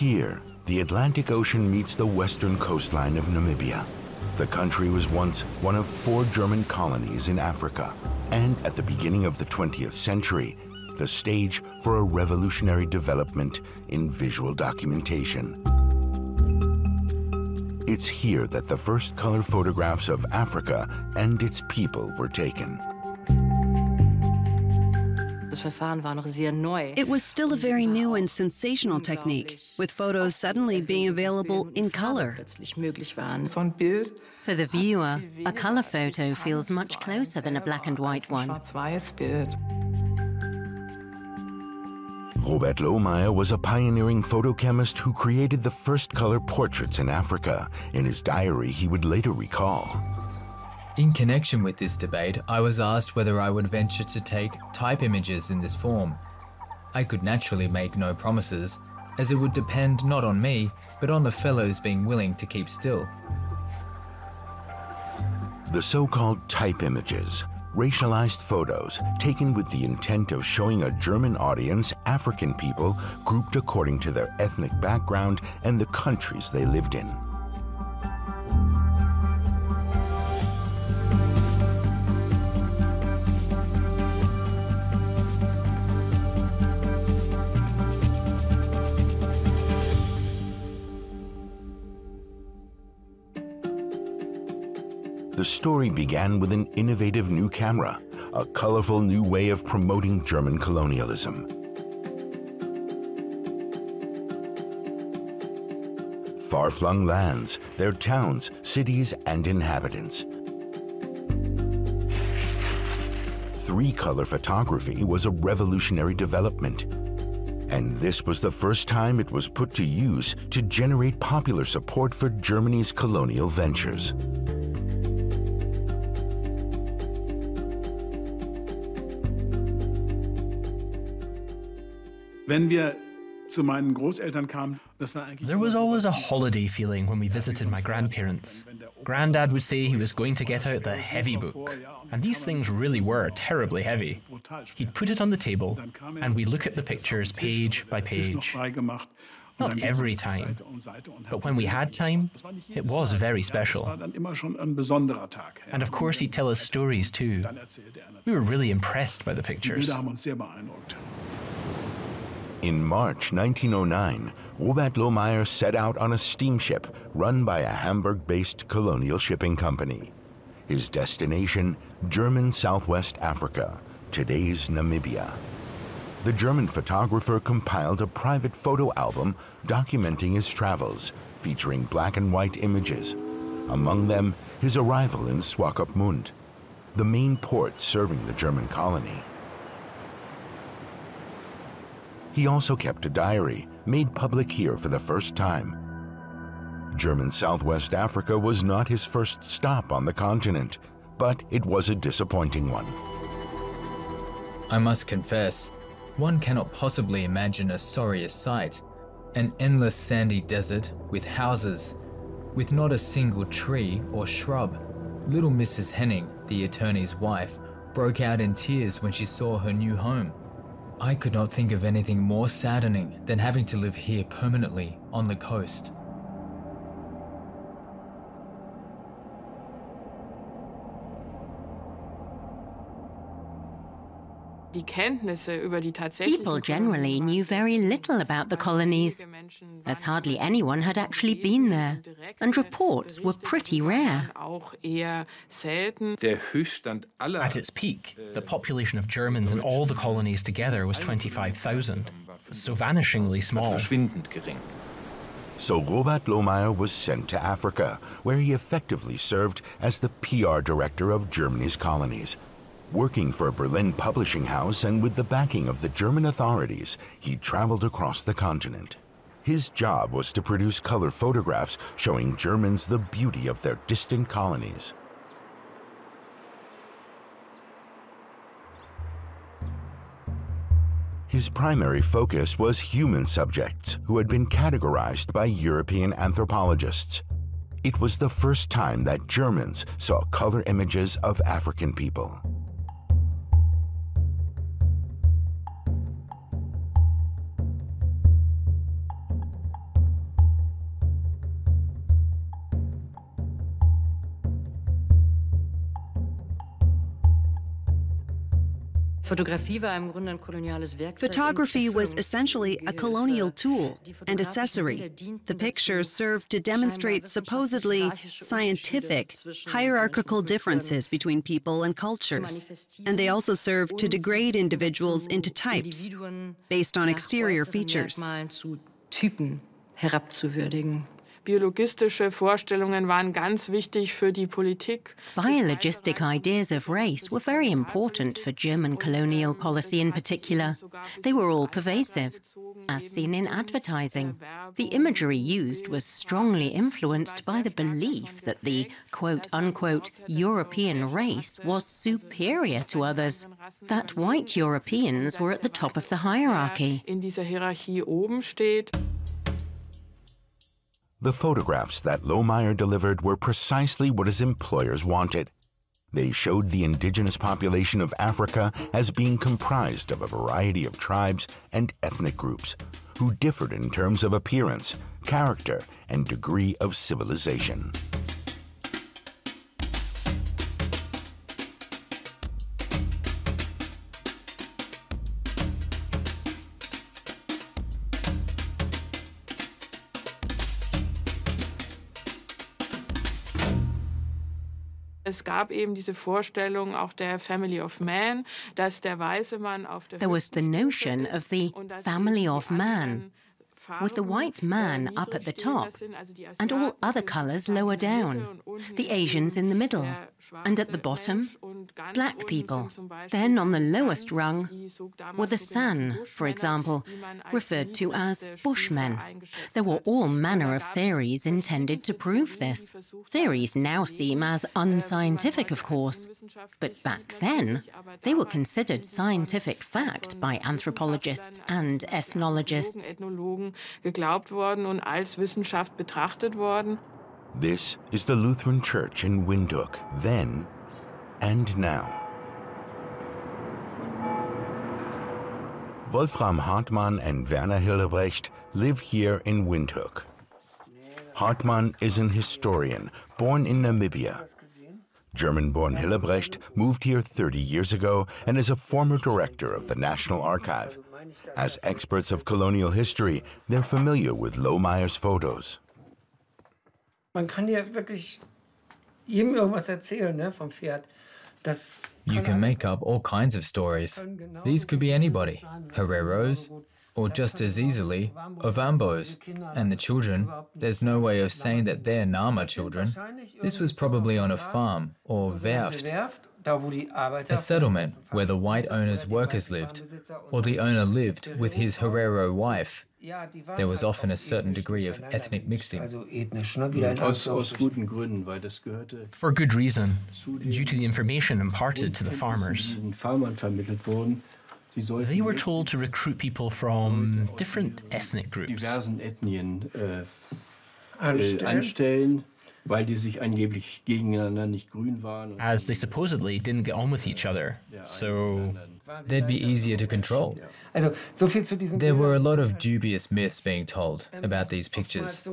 Here, the Atlantic Ocean meets the western coastline of Namibia. The country was once one of four German colonies in Africa, and at the beginning of the 20th century, the stage for a revolutionary development in visual documentation. It's here that the first color photographs of Africa and its people were taken. It was still a very new and sensational technique, with photos suddenly being available in color. For the viewer, a color photo feels much closer than a black and white one. Robert Lohmeyer was a pioneering photochemist who created the first color portraits in Africa. In his diary, he would later recall. In connection with this debate, I was asked whether I would venture to take type images in this form. I could naturally make no promises, as it would depend not on me, but on the fellows being willing to keep still. The so called type images racialized photos taken with the intent of showing a German audience African people grouped according to their ethnic background and the countries they lived in. The story began with an innovative new camera, a colorful new way of promoting German colonialism. Far flung lands, their towns, cities, and inhabitants. Three color photography was a revolutionary development. And this was the first time it was put to use to generate popular support for Germany's colonial ventures. Wenn wir zu meinen Großeltern kamen, das war eigentlich There was always a holiday feeling when we visited my grandparents. Granddad would say he was going to get out the heavy book, and these things really were terribly heavy. He'd put it on the table, and we'd look at the pictures page by page. Not every time, but when we had time, it was very special. And of course, he'd tell us stories too. We were really impressed by the pictures. In March 1909, Robert Lohmeyer set out on a steamship run by a Hamburg based colonial shipping company. His destination, German Southwest Africa, today's Namibia. The German photographer compiled a private photo album documenting his travels, featuring black and white images. Among them, his arrival in Swakopmund, the main port serving the German colony. He also kept a diary, made public here for the first time. German Southwest Africa was not his first stop on the continent, but it was a disappointing one. I must confess, one cannot possibly imagine a sorrier sight. An endless sandy desert with houses, with not a single tree or shrub. Little Mrs. Henning, the attorney's wife, broke out in tears when she saw her new home. I could not think of anything more saddening than having to live here permanently on the coast. People generally knew very little about the colonies, as hardly anyone had actually been there, and reports were pretty rare. At its peak, the population of Germans in all the colonies together was 25,000, so vanishingly small. So Robert Lohmeyer was sent to Africa, where he effectively served as the PR director of Germany's colonies. Working for a Berlin publishing house and with the backing of the German authorities, he traveled across the continent. His job was to produce color photographs showing Germans the beauty of their distant colonies. His primary focus was human subjects who had been categorized by European anthropologists. It was the first time that Germans saw color images of African people. Photography was essentially a colonial tool and accessory. The pictures served to demonstrate supposedly scientific, hierarchical differences between people and cultures. And they also served to degrade individuals into types based on exterior features. Biologistische Vorstellungen waren ganz wichtig für die Politik. Biologistic ideas of race were very important for German colonial policy in particular. They were all pervasive, as seen in advertising. The imagery used was strongly influenced by the belief that the quote unquote European race was superior to others, that white Europeans were at the top of the hierarchy. In dieser Hierarchie oben steht. The photographs that Lohmeyer delivered were precisely what his employers wanted. They showed the indigenous population of Africa as being comprised of a variety of tribes and ethnic groups who differed in terms of appearance, character, and degree of civilization. Es gab eben diese Vorstellung auch der Family of Man, dass der weiße Mann auf der There was the notion of the family of man with the white man up at the top and all other colors lower down, the Asians in the middle, and at the bottom, black people. Then on the lowest rung were the San, for example, referred to as Bushmen. There were all manner of theories intended to prove this. Theories now seem as unscientific, of course, but back then they were considered scientific fact by anthropologists and ethnologists geglaubt worden und als Wissenschaft betrachtet worden. This is the Lutheran Church in Windhoek, then and now. Wolfram Hartmann and Werner Hillebrecht live here in Windhoek. Hartmann is an historian born in Namibia. German born Hillebrecht moved here 30 years ago and is a former director of the National Archive. As experts of colonial history, they're familiar with Lohmeyer's photos. Man kann hier wirklich jedem irgendwas erzählen ne, vom Pferd. Das You can make up all kinds of stories. These could be anybody Herreros, or just as easily, Ovambos. And the children, there's no way of saying that they're Nama children. This was probably on a farm or Werft, a settlement where the white owner's workers lived, or the owner lived with his Herero wife. There was often a certain degree of ethnic mixing. For good reason, due to the information imparted to the farmers. They were told to recruit people from different ethnic groups. As they supposedly didn't get on with each other, so they'd be easier to control. There were a lot of dubious myths being told about these pictures.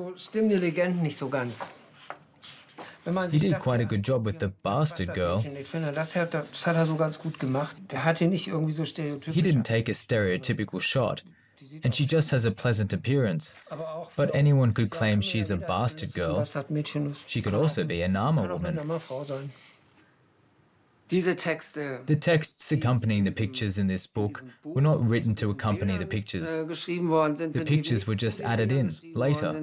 He did quite a good job with the bastard girl. He didn't take a stereotypical shot, and she just has a pleasant appearance. But anyone could claim she's a bastard girl. She could also be a Nama woman. The texts accompanying the pictures in this book were not written to accompany the pictures. The pictures were just added in later.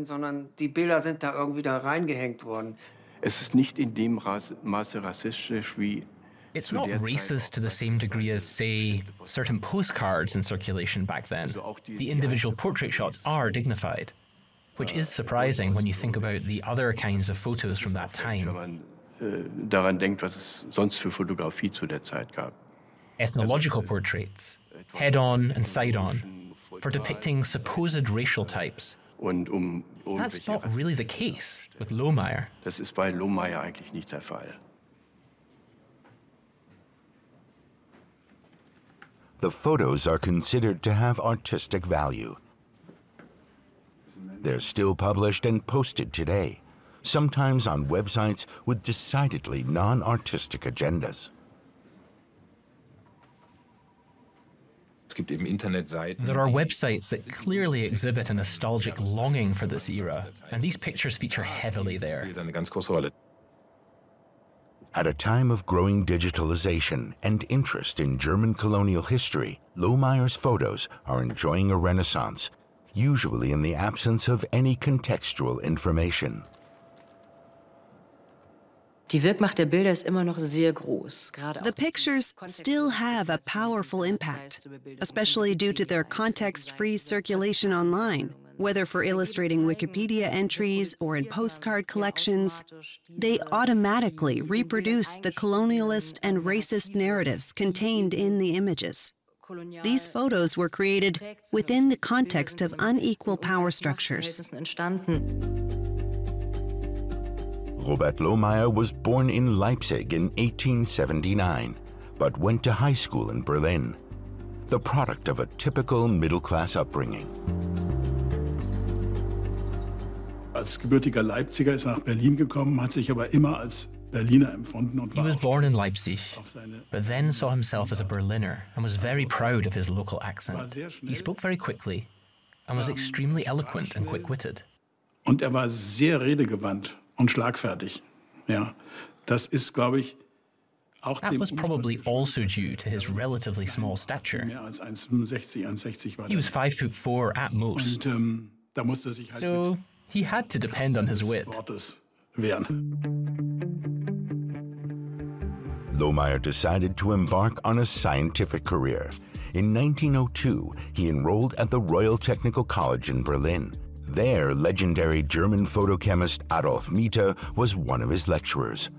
Es ist nicht in dem Maße rassistisch wie It's not racist to the same degree as, say, certain postcards in circulation back then. The individual portrait shots are dignified, which is surprising when you think about the other kinds of photos from that time. daran denkt, was es sonst für Fotografie zu der Zeit gab. Ethnological portraits, head on and side on, for depicting supposed racial types. Um That's not really the case with Lohmeyer. Das ist bei Lohmeyer eigentlich nicht der Fall. The photos are considered to have artistic value. They're still published and posted today, sometimes on websites with decidedly non artistic agendas. There are websites that clearly exhibit a nostalgic longing for this era, and these pictures feature heavily there. At a time of growing digitalization and interest in German colonial history, Lohmeyer's photos are enjoying a renaissance, usually in the absence of any contextual information. The pictures still have a powerful impact, especially due to their context free circulation online. Whether for illustrating Wikipedia entries or in postcard collections, they automatically reproduce the colonialist and racist narratives contained in the images. These photos were created within the context of unequal power structures. Robert Lohmeyer was born in Leipzig in 1879, but went to high school in Berlin, the product of a typical middle class upbringing. Als gebürtiger Leipziger ist er nach Berlin gekommen, hat sich aber immer als Berliner empfunden und He was born in Leipzig, but then saw himself as a Berliner and was very proud of his local accent. He spoke very quickly and was extremely eloquent and quick-witted. Und er war sehr redegewandt und schlagfertig. Ja, das ist, glaube ich, auch That was probably also due to his relatively small stature. mehr als 1,65, 1,60 war He was five foot four at most, Und ähm, da musste sich halt so he had to depend on his wit. des Lohmeyer decided to embark on a scientific career. In 1902, he enrolled at the Royal Technical College in Berlin. There, legendary German photochemist Adolf Miethe was one of his lecturers.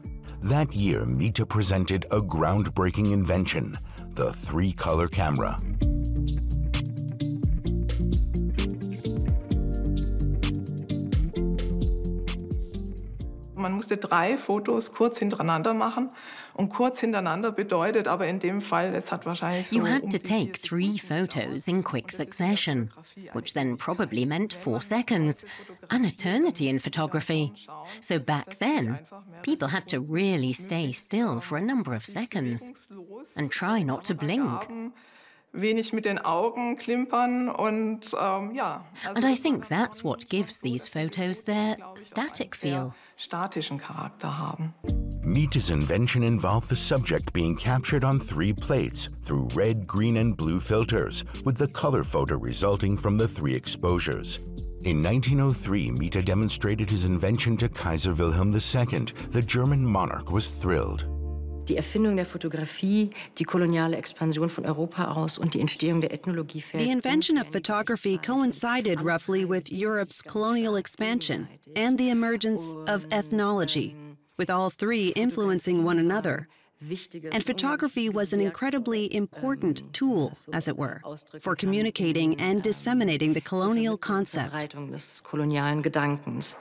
That year, Miethe presented a groundbreaking invention the three color camera. Musste drei Fotos kurz hintereinander machen. Und kurz hintereinander bedeutet aber in dem Fall, es hat wahrscheinlich so You had um to take three photos in quick succession, which then probably meant four seconds, an eternity in photography. So back then, people had to really stay still for a number of seconds and try not to blink. wenig mit den Augen klimpern und ähm, ja. also And I think that's what gives these photos their static feel. Statischen Charakter haben. Invention involved the subject being captured on three plates through red, green, and blue filters, with the color photo resulting from the three exposures. In 1903, Miethe demonstrated his invention to Kaiser Wilhelm II. The German monarch was thrilled. Die Erfindung der Fotografie, die koloniale Expansion von Europa aus und die Entstehung der Ethnologie The invention of photography coincided roughly with Europe's colonial expansion and the emergence of ethnology, with all three influencing one another. And photography was an incredibly important tool, as it were, for communicating and disseminating the colonial concept. Verbreitung des kolonialen Gedankens.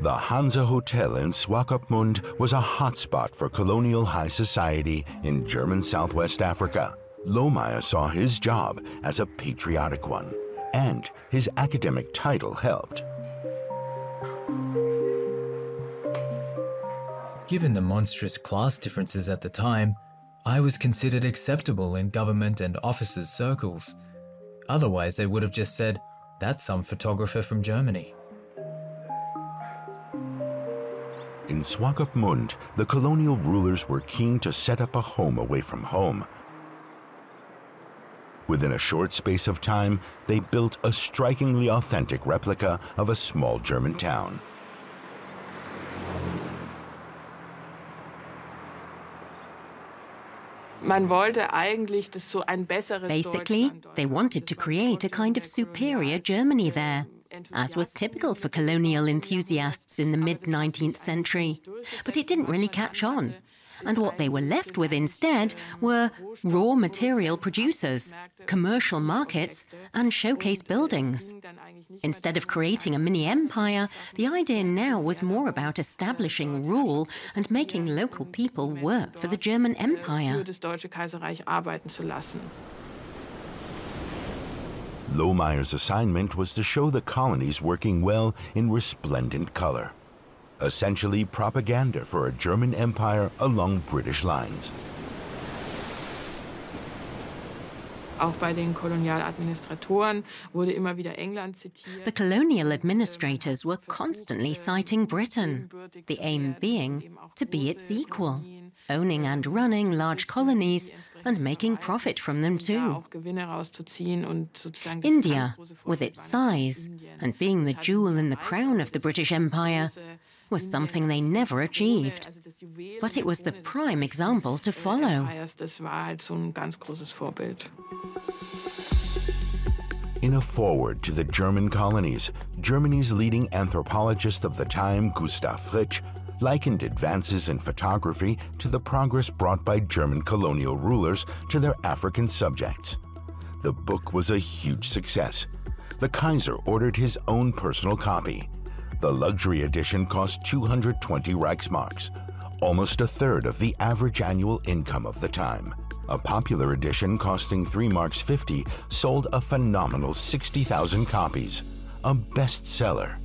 The Hansa Hotel in Swakopmund was a hotspot for colonial high society in German Southwest Africa. Lohmeyer saw his job as a patriotic one, and his academic title helped. Given the monstrous class differences at the time, I was considered acceptable in government and officers' circles. Otherwise, they would have just said, that's some photographer from Germany. In Swakopmund, the colonial rulers were keen to set up a home away from home. Within a short space of time, they built a strikingly authentic replica of a small German town. Man wollte eigentlich das so ein besseres Basically, they wanted to create a kind of superior Germany there, as was typical for colonial enthusiasts in the mid 19th century. But it didn't really catch on. And what they were left with instead were raw material producers, commercial markets, and showcase buildings. Instead of creating a mini empire, the idea now was more about establishing rule and making local people work for the German Empire. für das Deutsche Kaiserreich arbeiten zu lassen. Lohmeyer's assignment was to show the colonies working well in resplendent color, essentially propaganda for a German empire along British lines. Auch bei den Kolonialadministratoren wurde immer wieder England zitiert. The colonial administrators were constantly citing Britain, the aim being to be its equal, owning and running large colonies and making profit from them too. India, with its size and being the jewel in the crown of the British Empire, was something they never achieved. But it was the prime example to follow. In a foreword to the German colonies, Germany's leading anthropologist of the time, Gustav Fritsch, likened advances in photography to the progress brought by German colonial rulers to their African subjects. The book was a huge success. The Kaiser ordered his own personal copy. The luxury edition cost 220 Reichsmarks, almost a third of the average annual income of the time. A popular edition costing 3 marks 50 sold a phenomenal 60,000 copies, a bestseller.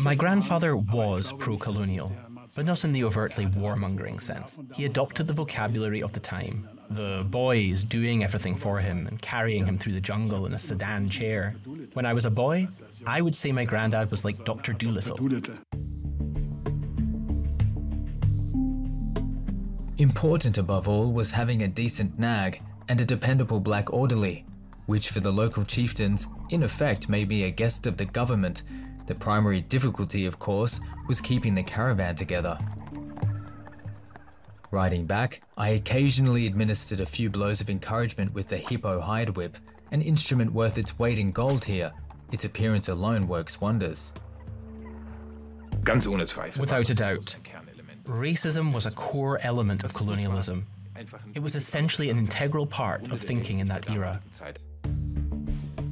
My grandfather was pro colonial, but not in the overtly warmongering sense. He adopted the vocabulary of the time. The boys doing everything for him and carrying him through the jungle in a sedan chair. When I was a boy, I would say my granddad was like Dr. Dolittle. Important above all was having a decent nag and a dependable black orderly, which for the local chieftains, in effect, may be a guest of the government. The primary difficulty, of course, was keeping the caravan together. Riding back, I occasionally administered a few blows of encouragement with the hippo hide whip, an instrument worth its weight in gold here. Its appearance alone works wonders. Without a doubt, racism was a core element of colonialism. It was essentially an integral part of thinking in that era.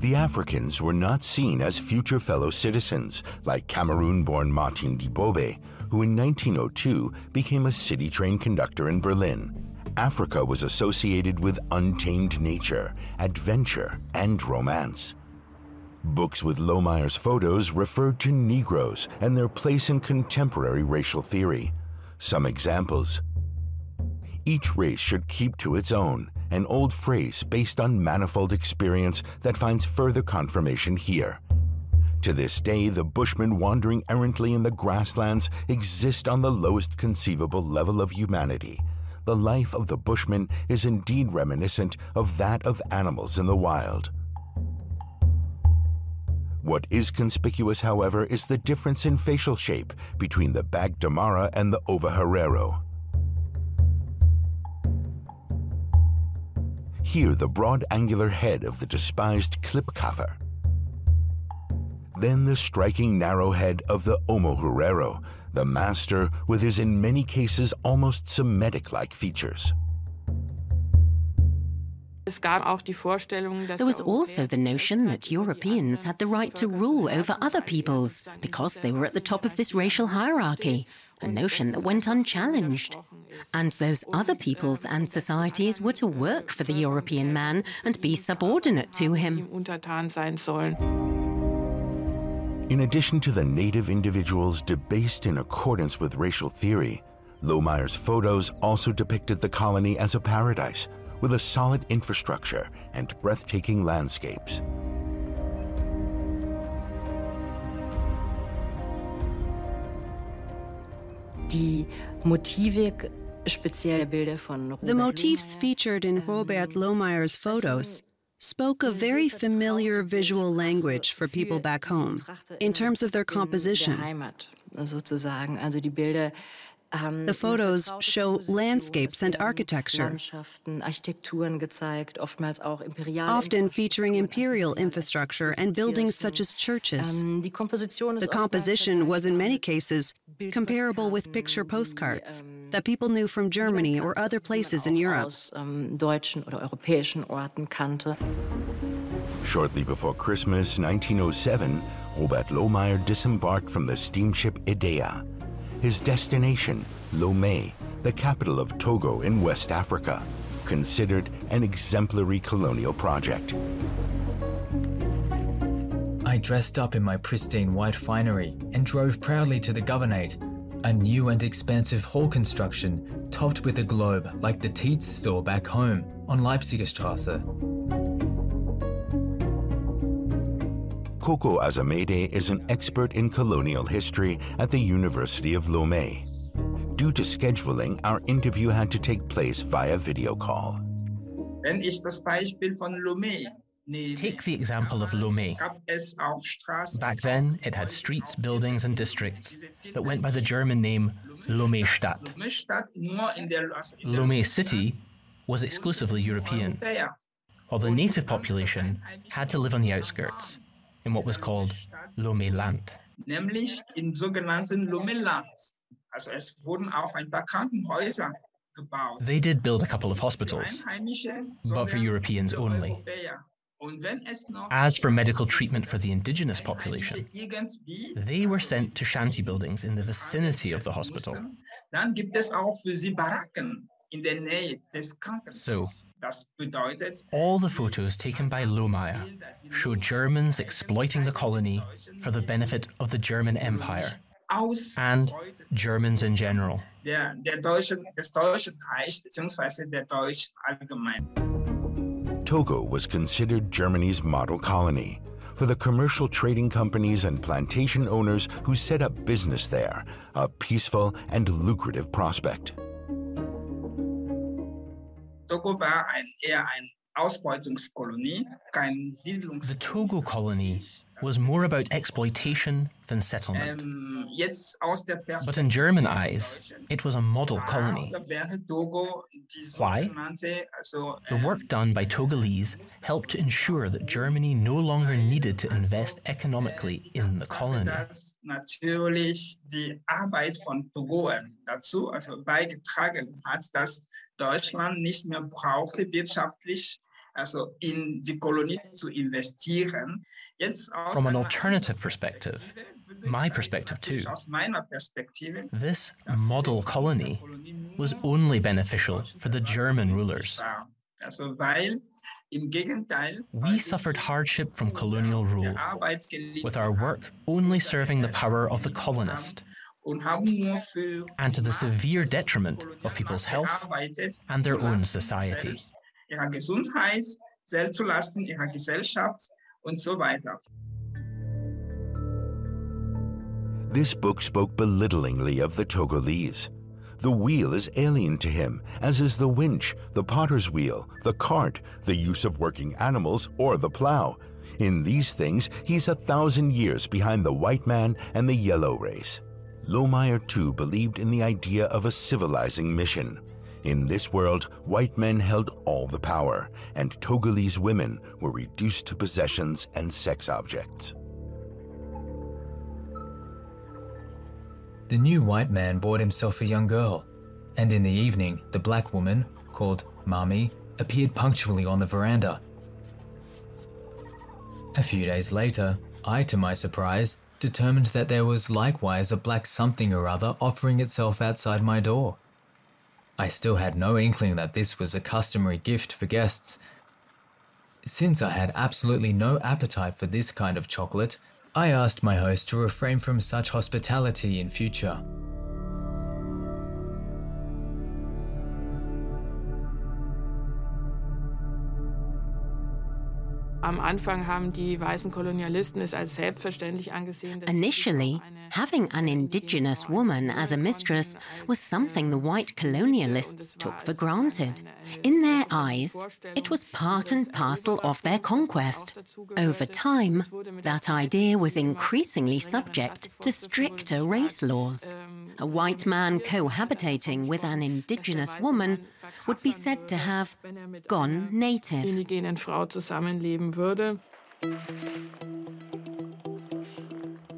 The Africans were not seen as future fellow citizens like Cameroon born Martin Dibobe, who in 1902 became a city train conductor in Berlin. Africa was associated with untamed nature, adventure, and romance. Books with Lohmeyer's photos referred to Negroes and their place in contemporary racial theory. Some examples. Each race should keep to its own, an old phrase based on manifold experience that finds further confirmation here. To this day, the Bushmen wandering errantly in the grasslands exist on the lowest conceivable level of humanity. The life of the Bushman is indeed reminiscent of that of animals in the wild. What is conspicuous, however, is the difference in facial shape between the Bergdamara and the Ovaherero. Here, the broad angular head of the despised Klipkaffer. Then the striking narrow head of the Omuherero, the master with his in many cases almost Semitic-like features. There was also the notion that Europeans had the right to rule over other peoples because they were at the top of this racial hierarchy, a notion that went unchallenged. And those other peoples and societies were to work for the European man and be subordinate to him. In addition to the native individuals debased in accordance with racial theory, Lohmeyer's photos also depicted the colony as a paradise with a solid infrastructure and breathtaking landscapes. The motifs featured in Robert Lohmeyer's photos spoke a very familiar visual language for people back home in terms of their composition. The photos show landscapes and architecture, often featuring imperial infrastructure and buildings such as churches. The composition was in many cases comparable with picture postcards that people knew from Germany or other places in Europe. Shortly before Christmas 1907, Robert Lohmeyer disembarked from the steamship Idea his destination, Lomé, the capital of Togo in West Africa, considered an exemplary colonial project. I dressed up in my pristine white finery and drove proudly to the governorate. A new and expansive hall construction topped with a globe like the Tietz store back home on Leipziger Straße. Kokou Azamede is an expert in colonial history at the University of Lomé. Due to scheduling, our interview had to take place via video call. Wenn ich das Beispiel von Lomé Take the example of Lomé. Back then, it had streets, buildings, and districts that went by the German name Lomé Stadt. Lomé City was exclusively European, while the native population had to live on the outskirts, in what was called Lomé Land. Nämlich in sogenannten. Also es wurden auch ein paar Krankenhäuser gebaut. They did build a couple of hospitals, but for Europeans only. As for medical treatment for the indigenous population, they were sent to shanty buildings in the vicinity of the hospital. Dann gibt es auch für sie Baracken in der Nähe des Krankenhauses. So, Das bedeutet, all the photos taken by Lohmeyer show Germans exploiting the colony for the benefit of the German Empire and Germans in general. der, der Deutsche, des Deutschen Reich bzw. der Deutschen allgemein. Togo was considered Germany's model colony. For the commercial trading companies and plantation owners who set up business there, a peaceful and lucrative prospect. The Togo colony was more about exploitation than settlement. Jetzt aus der But in German eyes, it was a model colony. Perspektive wäre Togo die Why? The work done by Togolese helped to ensure that Germany no longer needed to invest economically in the colony. Dass natürlich die Arbeit von Togoen dazu also beigetragen hat, dass Deutschland nicht mehr brauchte, wirtschaftlich also in die Kolonie zu investieren. Jetzt aus From an alternative perspective, my perspective too, aus meiner Perspektive this model colony was only beneficial for the German rulers. Also weil im Gegenteil We suffered hardship from colonial rule, with our work only serving the power of the colonist, und haben nur für and to the severe detriment of people's health and their own zulasten society. selbst ihrer Gesundheit, selbst zulasten ihrer Gesellschaft und so weiter. This book spoke belittlingly of the Togolese. The wheel is alien to him, as is the winch, the potter's wheel, the cart, the use of working animals, or the plow. In these things, he's a thousand years behind the white man and the yellow race. Lohmeyer too believed in the idea of a civilizing mission. In this world, white men held all the power, and Togolese women were reduced to possessions and sex objects. The new white man bought himself a young girl, and in the evening, the black woman, called Mami, appeared punctually on the veranda. A few days later, I, to my surprise, determined that there was likewise a black something or other offering itself outside my door. I still had no inkling that this was a customary gift for guests. Since I had absolutely no appetite for this kind of chocolate, I asked my host to refrain from such hospitality in future. Am Anfang haben die weißen Kolonialisten es als selbstverständlich angesehen, dass Initially, having an indigenous woman as a mistress was something the white colonialists took for granted. In their eyes, it was part and parcel of their conquest. Over time, that idea was increasingly subject to stricter race laws. A white man cohabitating with an indigenous woman would be said to have gone native. indigenen Frau zusammenleben würde.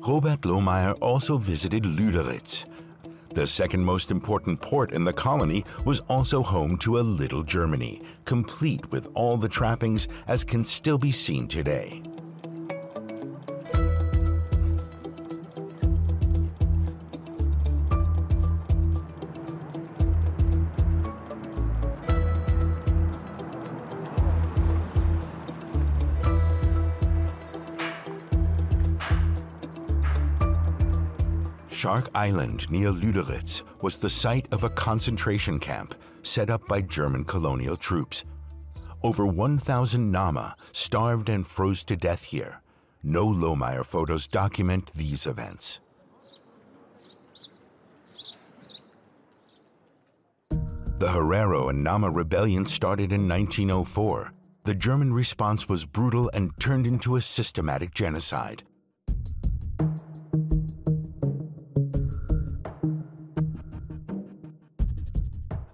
Robert Lohmeyer also visited Lüderitz. The second most important port in the colony was also home to a little Germany, complete with all the trappings as can still be seen today. Shark Island near Lüderitz was the site of a concentration camp set up by German colonial troops. Over 1,000 Nama starved and froze to death here. No Lohmeyer photos document these events. The Herero and Nama rebellion started in 1904. The German response was brutal and turned into a systematic genocide.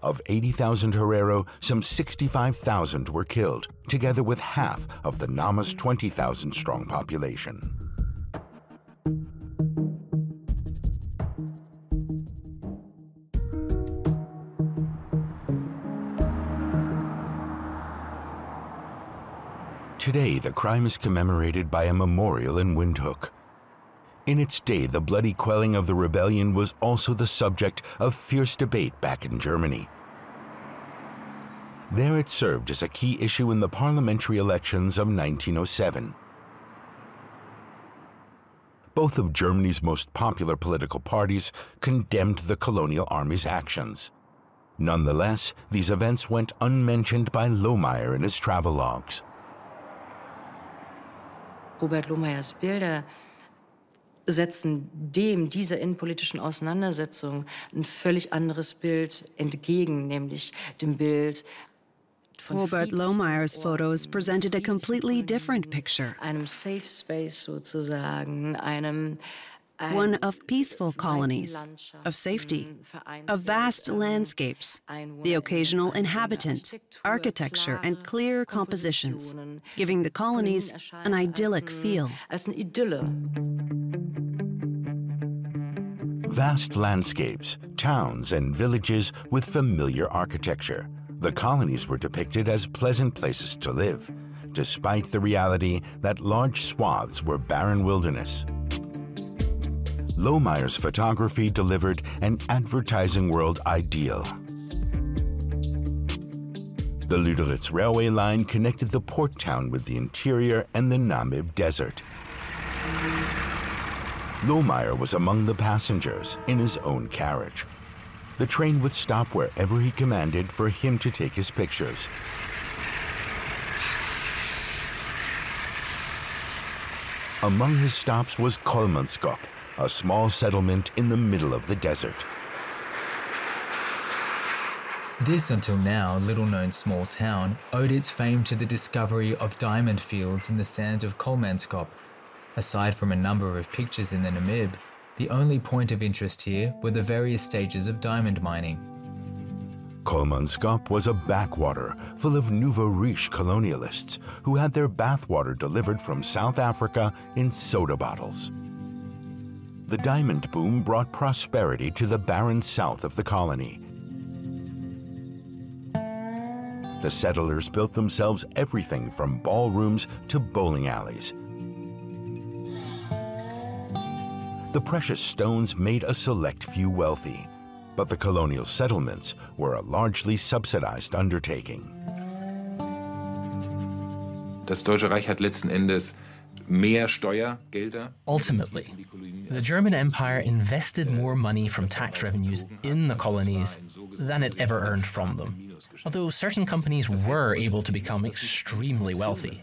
Of 80,000 Herero, some 65,000 were killed, together with half of the Nama's 20,000 strong population. Today, the crime is commemorated by a memorial in Windhoek. In its day, the bloody quelling of the rebellion was also the subject of fierce debate back in Germany. There it served as a key issue in the parliamentary elections of 1907. Both of Germany's most popular political parties condemned the colonial army's actions. Nonetheless, these events went unmentioned by Lohmeyer in his travelogues. Robert Lohmeyers Bilder setzen dem, dieser innenpolitischen Auseinandersetzung, ein völlig anderes Bild entgegen, nämlich dem Bild Robert Lohmeyer's photos presented a completely different picture. Einem Safe Space sozusagen, einem one of peaceful colonies, of safety, of vast landscapes, the occasional inhabitant, architecture, and clear compositions, giving the colonies an idyllic feel. Vast landscapes, towns, and villages with familiar architecture. The colonies were depicted as pleasant places to live, despite the reality that large swaths were barren wilderness. Lohmeyer's photography delivered an advertising world ideal. The Lüderitz railway line connected the port town with the interior and the Namib Desert. Lohmeyer was among the passengers in his own carriage. The train would stop wherever he commanded for him to take his pictures. Among his stops was Kolmanskop, a small settlement in the middle of the desert. This, until now, little known small town owed its fame to the discovery of diamond fields in the sands of Kolmanskop. Aside from a number of pictures in the Namib, the only point of interest here were the various stages of diamond mining. Kolmanskop was a backwater full of nouveau riche colonialists who had their bathwater delivered from South Africa in soda bottles the diamond boom brought prosperity to the barren south of the colony. The settlers built themselves everything from ballrooms to bowling alleys. The precious stones made a select few wealthy, but the colonial settlements were a largely subsidized undertaking. Das Deutsche Reich hat letzten Endes mehr Steuergelder. Ultimately, the German Empire invested more money from tax revenues in the colonies than it ever earned from them, although certain companies were able to become extremely wealthy.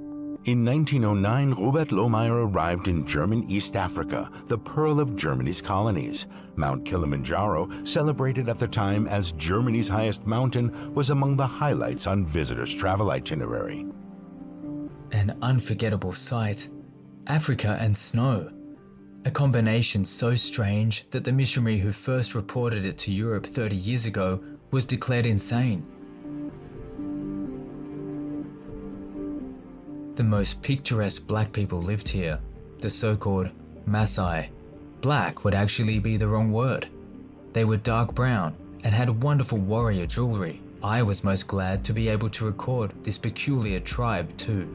In 1909, Robert Lohmeyer arrived in German East Africa, the pearl of Germany's colonies. Mount Kilimanjaro, celebrated at the time as Germany's highest mountain, was among the highlights on visitors' travel itinerary. An unforgettable sight Africa and snow. A combination so strange that the missionary who first reported it to Europe 30 years ago was declared insane. The most picturesque black people lived here, the so called Maasai. Black would actually be the wrong word. They were dark brown and had wonderful warrior jewelry, I was most glad to be able to record this peculiar tribe too.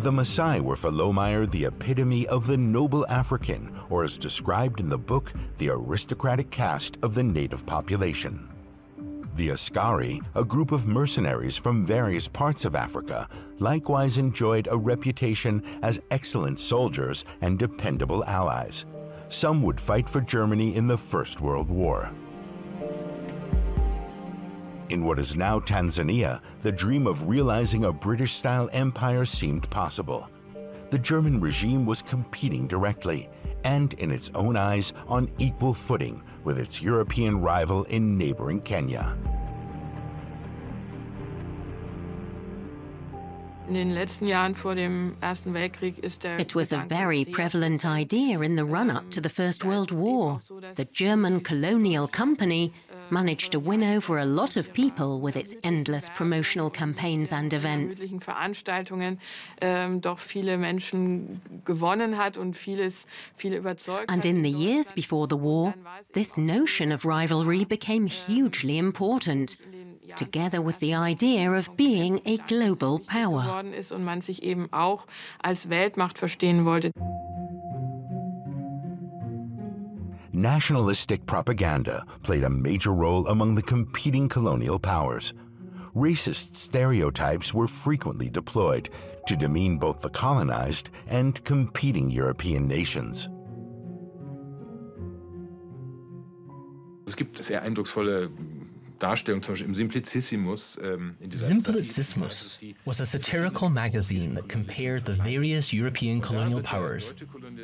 The Maasai were for Lohmeyer the epitome of the noble African, or as described in the book, the aristocratic caste of the native population. The Askari, a group of mercenaries from various parts of Africa, likewise enjoyed a reputation as excellent soldiers and dependable allies. Some would fight for Germany in the First World War. In what is now Tanzania, the dream of realizing a British style empire seemed possible. The German regime was competing directly, and in its own eyes, on equal footing with its European rival in neighboring Kenya. It was a very prevalent idea in the run up to the First World War. The German colonial company managed to win over a lot of people with its endless promotional campaigns and events. Ähm, and in the years before the war, this notion of rivalry became hugely important together with the idea of being a global power. Nationalistic propaganda played a major role among the competing colonial powers. Racist stereotypes were frequently deployed to demean both the colonized and competing European nations. Es gibt sehr eindrucksvolle Darstellung, zum Beispiel im Simplicissimus. Ähm, Simplicissimus was a satirical magazine that compared the various European colonial powers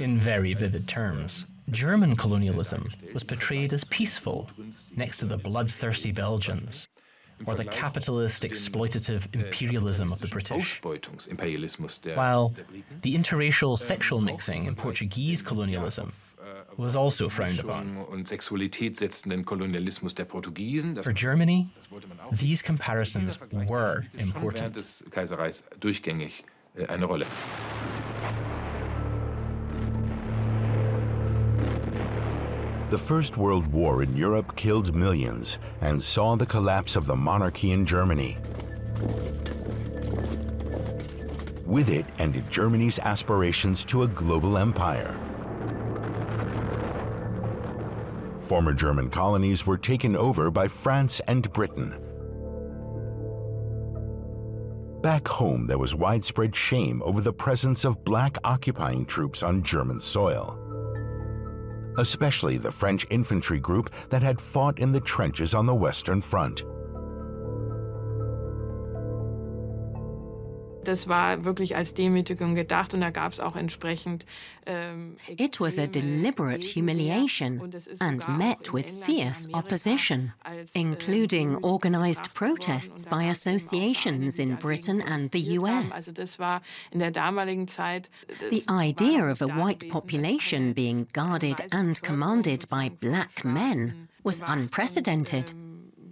in very vivid terms. German colonialism was portrayed as peaceful next to the bloodthirsty Belgians, or the capitalist exploitative imperialism of the British. While the interracial sexual mixing in Portuguese colonialism was also frowned upon. For Germany, these comparisons were important. The First World War in Europe killed millions and saw the collapse of the monarchy in Germany. With it ended Germany's aspirations to a global empire. Former German colonies were taken over by France and Britain. Back home, there was widespread shame over the presence of black occupying troops on German soil especially the French infantry group that had fought in the trenches on the Western Front. Das war wirklich als Demütigung gedacht und da gab es auch entsprechend. Ähm, It was a deliberate humiliation and met with fierce opposition, ähm, including organized protests by associations in Britain and the US. Also das war in der damaligen Zeit. The idea of a white population being guarded and commanded by black men was unprecedented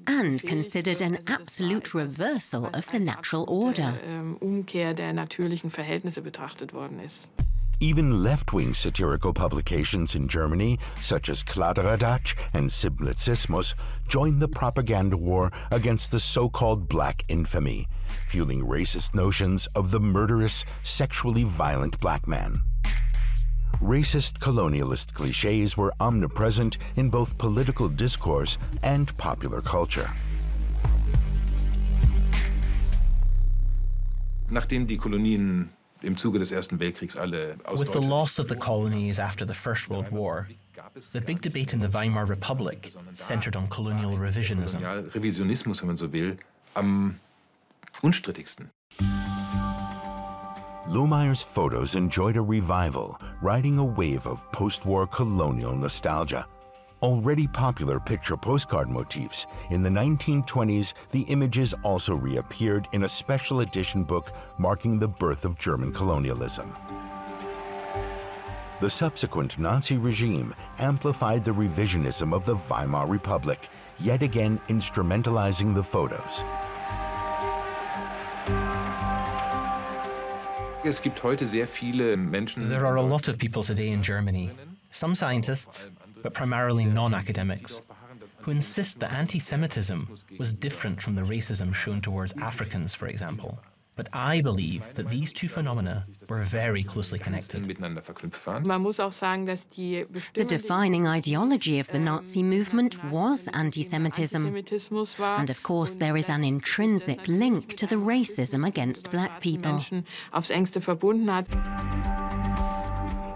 and considered an absolute reversal of the natural order. Äh, Umkehr der natürlichen Verhältnisse betrachtet worden ist. Even left-wing satirical publications in Germany, such as Kladderadatsch and Simplicissimus, joined the propaganda war against the so-called black infamy, fueling racist notions of the murderous, sexually violent black man racist colonialist cliches were omnipresent in both political discourse and popular culture. Nachdem die Kolonien im Zuge des Ersten Weltkriegs alle With the loss of the colonies after the First World War, the big debate in the Weimar Republic centered on colonial revisionism. Revisionismus, wenn man so will, am unstrittigsten. Lohmeyer's photos enjoyed a revival, riding a wave of post-war colonial nostalgia. Already popular picture postcard motifs, in the 1920s the images also reappeared in a special edition book marking the birth of German colonialism. The subsequent Nazi regime amplified the revisionism of the Weimar Republic, yet again instrumentalizing the photos. Es gibt heute sehr viele Menschen. There are a lot of people today in Germany, some scientists, but primarily non academics, who insist that anti Semitism was different from the racism shown towards Africans, for example. But I believe that these two phenomena were very closely connected. The defining ideology of the Nazi movement was anti Semitism. And of course, there is an intrinsic link to the racism against black people.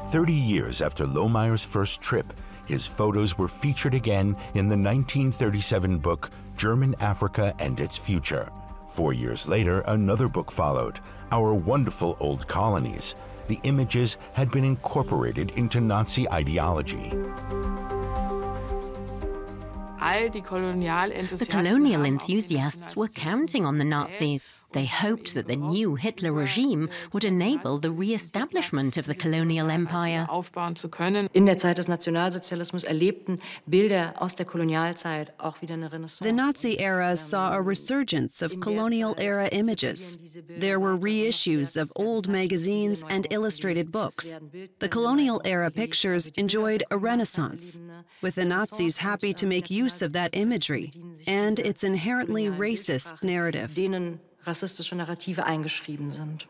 30 years after Lohmeyer's first trip, his photos were featured again in the 1937 book German Africa and Its Future. Four years later, another book followed, Our Wonderful Old Colonies. The images had been incorporated into Nazi ideology. The colonial enthusiasts were counting on the Nazis. They hoped that the new Hitler regime would enable the re-establishment of the colonial empire. In der Zeit des Nationalsozialismus erlebten Bilder aus der Kolonialzeit auch wieder eine Renaissance. The Nazi era saw a resurgence of colonial era images. There were reissues of old magazines and illustrated books. The colonial era pictures enjoyed a renaissance, with the Nazis happy to make use of that imagery and its inherently racist narrative rassistische Narrative eingeschrieben sind.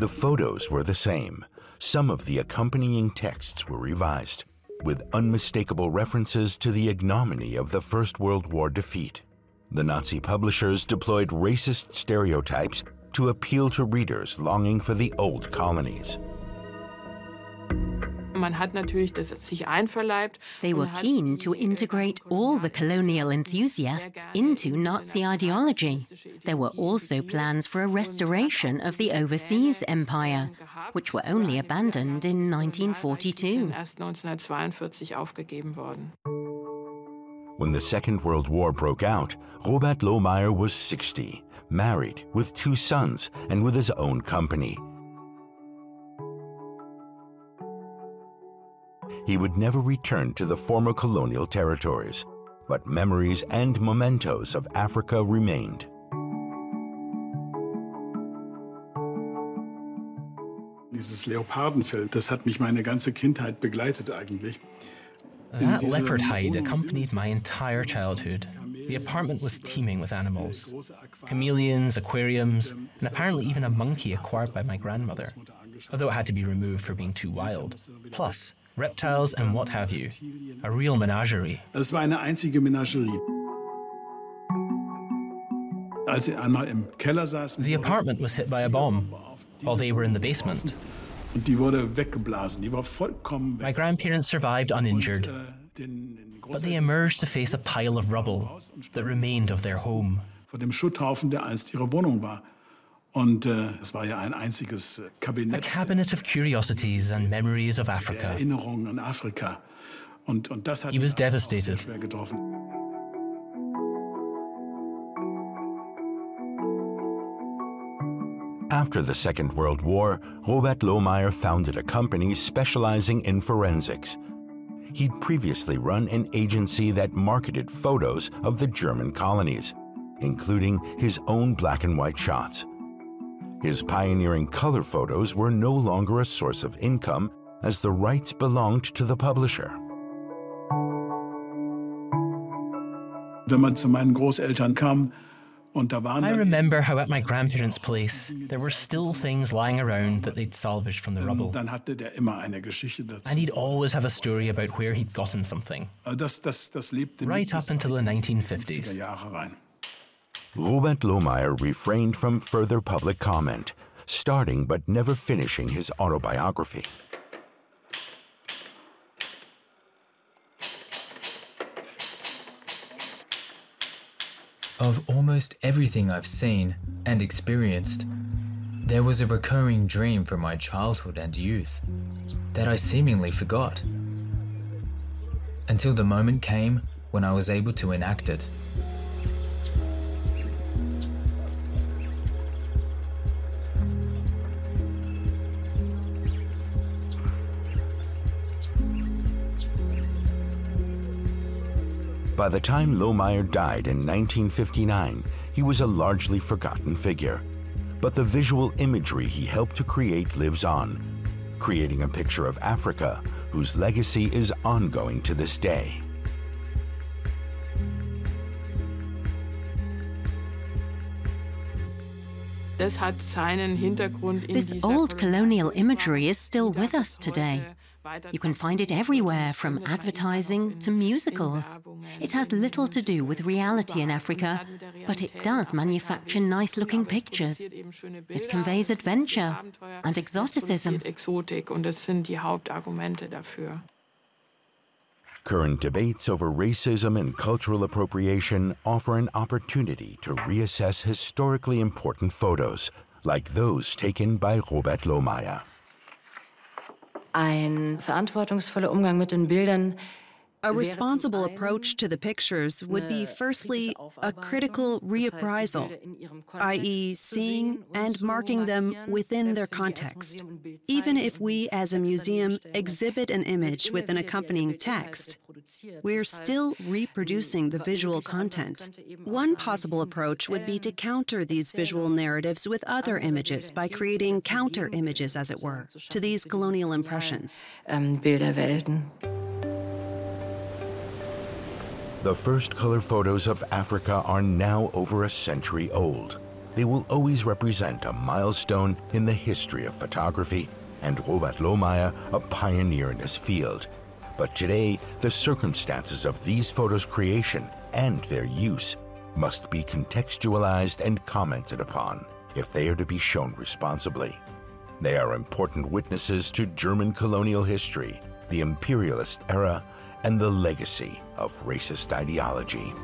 The photos were the same. Some of the accompanying texts were revised, with unmistakable references to the ignominy of the First World War defeat. The Nazi publishers deployed racist stereotypes to appeal to readers longing for the old colonies. Man hat natürlich das sich einverleibt. They were keen to integrate all the colonial enthusiasts into Nazi ideology. There were also plans for a restoration of the overseas empire, which were only abandoned in 1942. When the Second World War broke out, Robert Lohmeyer was 60, married, with two sons, and with his own company. He would never return to the former colonial territories, but memories and mementos of Africa remained. Dieses Leopardenfell, das hat mich meine ganze Kindheit begleitet eigentlich. That leopard hide accompanied my entire childhood. The apartment was teeming with animals chameleons, aquariums, ähm, and apparently even a monkey acquired by my grandmother, although it had to be removed for being too wild. Plus, reptiles and what have you. A real menagerie. Es war eine einzige Menagerie. Als sie einmal im Keller saßen, the apartment was hit by a bomb while they were in the basement. Und die wurde weggeblasen. Die war vollkommen My grandparents survived uninjured, äh, but they emerged to face a pile of rubble that remained of their home. Und äh, es war ja ein einziges äh, Kabinett. A cabinet of curiosities and memories of äh, Africa. Erinnerungen an Afrika. Und, und das hat He was devastated. sehr schwer getroffen. After the Second World War, Robert Lohmeyer founded a company specializing in forensics. He'd previously run an agency that marketed photos of the German colonies, including his own black and white shots. His pioneering color photos were no longer a source of income as the rights belonged to the publisher. Wenn man zu meinen Großeltern kam, und da waren I remember how at my grandparents' place there were still things lying around that they'd salvaged from the rubble. dann hatte der immer eine Geschichte dazu. And he'd always have a story about where he'd gotten something. Ah, das, das, das lebte right up until the 1950s. Robert Lohmeyer refrained from further public comment, starting but never finishing his autobiography. Of almost everything I've seen and experienced, there was a recurring dream from my childhood and youth that I seemingly forgot. Until the moment came when I was able to enact it. By the time Lohmeyer died in 1959, he was a largely forgotten figure. But the visual imagery he helped to create lives on, creating a picture of Africa whose legacy is ongoing to this day. This old colonial imagery is still with us today. You can find it everywhere, from advertising to musicals. It has little to do with reality in Africa, but it does manufacture nice looking pictures. It conveys adventure and exoticism. Current debates over racism and cultural appropriation offer an opportunity to reassess historically important photos, like those taken by Robert Lohmeyer. Ein verantwortungsvoller Umgang mit den Bildern a responsible approach to the pictures would be firstly a critical reappraisal, i.e., seeing and marking them within their context. Even if we as a museum exhibit an image with an accompanying text, we're still reproducing the visual content. One possible approach would be to counter these visual narratives with other images by creating counter images, as it were, to these colonial impressions. Bilderwelten. The first color photos of Africa are now over a century old. They will always represent a milestone in the history of photography and Robert Lohmeyer a pioneer in this field. But today, the circumstances of these photos' creation and their use must be contextualized and commented upon if they are to be shown responsibly. They are important witnesses to German colonial history, the imperialist era, and the legacy of racist ideology.